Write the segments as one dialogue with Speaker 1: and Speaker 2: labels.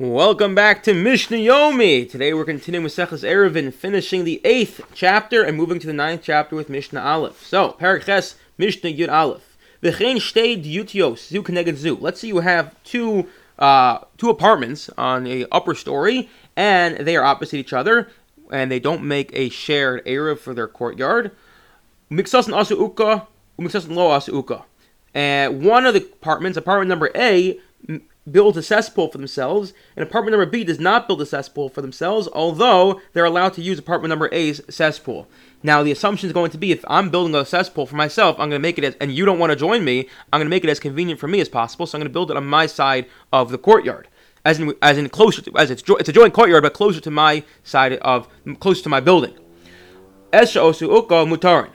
Speaker 1: Welcome back to Mishnah Yomi. Today we're continuing with Sechas Eruvin, finishing the eighth chapter and moving to the ninth chapter with Mishnah Aleph. So, Perek Ches, Mishnah Yud Aleph. V'chein shtei dyutios, zu keneged zu. Let's say you have two uh, two apartments on a upper story, and they are opposite each other, and they don't make a shared area for their courtyard. Miksasan asu uka, miksasan lo asu uka. And one of the apartments, apartment number A, builds a cesspool for themselves, and apartment number B does not build a cesspool for themselves, although they're allowed to use apartment number A's cesspool. Now, the assumption is going to be if I'm building a cesspool for myself, I'm going to make it as, and you don't want to join me, I'm going to make it as convenient for me as possible, so I'm going to build it on my side of the courtyard. As in, as in closer to, as it's, it's a joint courtyard, but closer to my side of, closer to my building. Esha osu uka mutarin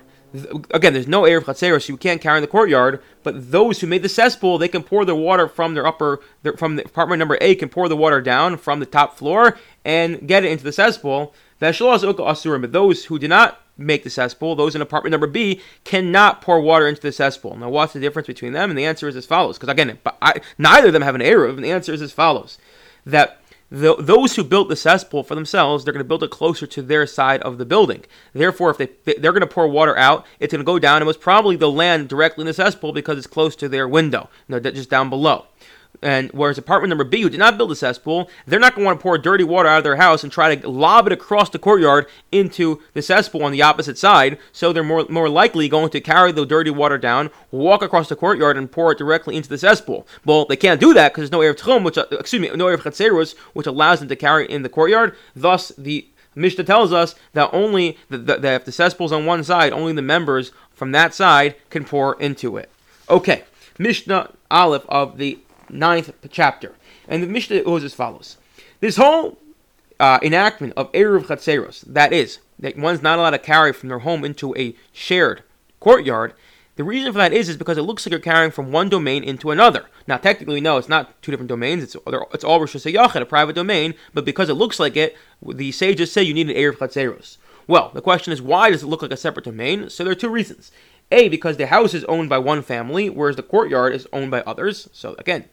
Speaker 1: again, there's no air of chatzera, so you can't carry in the courtyard. But those who made the cesspool, they can pour the water from their upper, their, from the apartment number A, can pour the water down from the top floor and get it into the cesspool. But those who did not make the cesspool, those in apartment number B, cannot pour water into the cesspool. Now, what's the difference between them? And the answer is as follows. Because again, I, neither of them have an eruv, and the answer is as follows: that the, those who built the cesspool for themselves, they're going to build it closer to their side of the building. Therefore, if they they're going to pour water out, it's going to go down, and most probably they'll land directly in the cesspool because it's close to their window, you know, just down below. And whereas apartment number B, who did not build a cesspool, they're not going to want to pour dirty water out of their house and try to lob it across the courtyard into the cesspool on the opposite side. So they're more more likely going to carry the dirty water down, walk across the courtyard, and pour it directly into the cesspool. Well, they can't do that because there's no eruv techum, which uh, excuse me, no eruv chatzeros, which allows them to carry in the courtyard. Thus, the Mishnah tells us that only that if the cesspool's on one side, only the members from that side can pour into it. Okay, Mishnah Aleph of the ninth chapter. And the Mishnah goes as follows. This whole uh, enactment of Eruv Chatzeros, that is, that one's not allowed to carry from their home into a shared courtyard, the reason for that is is because it looks like you're carrying from one domain into another. Now, technically, no, it's not two different domains. It's it's all Rosh Hashanah, a private domain. But because it looks like it, the sages say you need an Eruv Chatzeros. Well, the question is, why does it look like a separate domain? So there are two reasons. A, because the house is owned by one family, whereas the courtyard is owned by others. So again,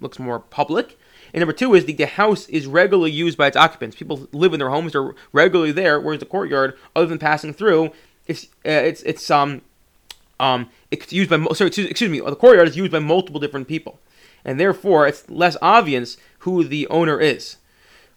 Speaker 1: looks more public. And number two is the, the house is regularly used by its occupants. People live in their homes; they're regularly there. Whereas the courtyard, other than passing through, it's uh, it's it's um um it's used by sorry excuse, excuse me the courtyard is used by multiple different people, and therefore it's less obvious who the owner is.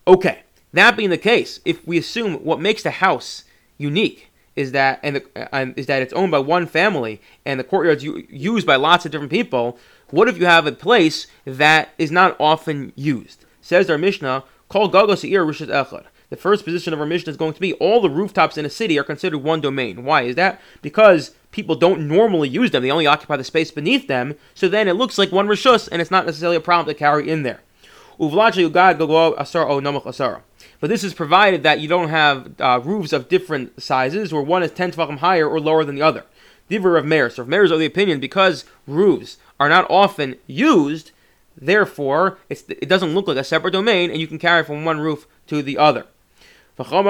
Speaker 1: Okay, that being the case, if we assume what makes the house unique is that and, the, and is that it's owned by one family and the courtyard's used by lots of different people what if you have a place that is not often used? Says our Mishnah, Call Gagos Ir Rishas Echad. The first position of our Mishnah is going to be all the rooftops in a city are considered one domain. Why is that? Because people don't normally use them; they only occupy the space beneath them. So then it looks like one rishus, and it's not necessarily a problem to carry in there. But this is provided that you don't have uh, roofs of different sizes, where one is ten tefachim higher or lower than the other. Diver of Meir. So Meir is of the opinion because roofs are not often used, therefore it doesn't look like a separate domain, and you can carry from one roof to the other. Chum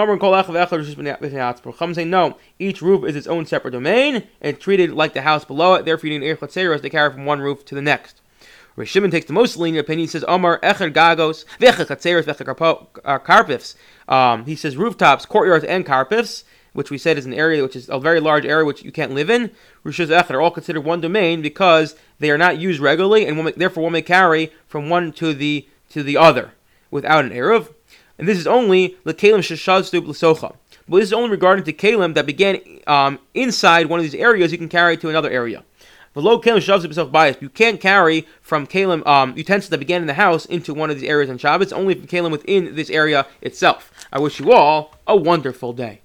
Speaker 1: say no, each roof is its own separate domain and treated like the house below it. Therefore, you need an to carry from one roof to the next. Shimon takes the most lenient opinion. He says, Omar Echer Gagos, Vecher Chatzeros, Vecher Karpifs. Um, he says rooftops, courtyards, and karpifs which we said is an area which is a very large area which you can't live in, Rishos Echad are all considered one domain because they are not used regularly, and one therefore one may carry from one to the to the other without an eruv. And this is only the kalim sheshazdu l'socha. But this is only regarding to kalim that began um, inside one of these areas. You can carry to another area. The low kalim shavzu bias. You can't carry from kalim um, utensils that began in the house into one of these areas on Shabbos. Only from kalim within this area itself. I wish you all a wonderful day.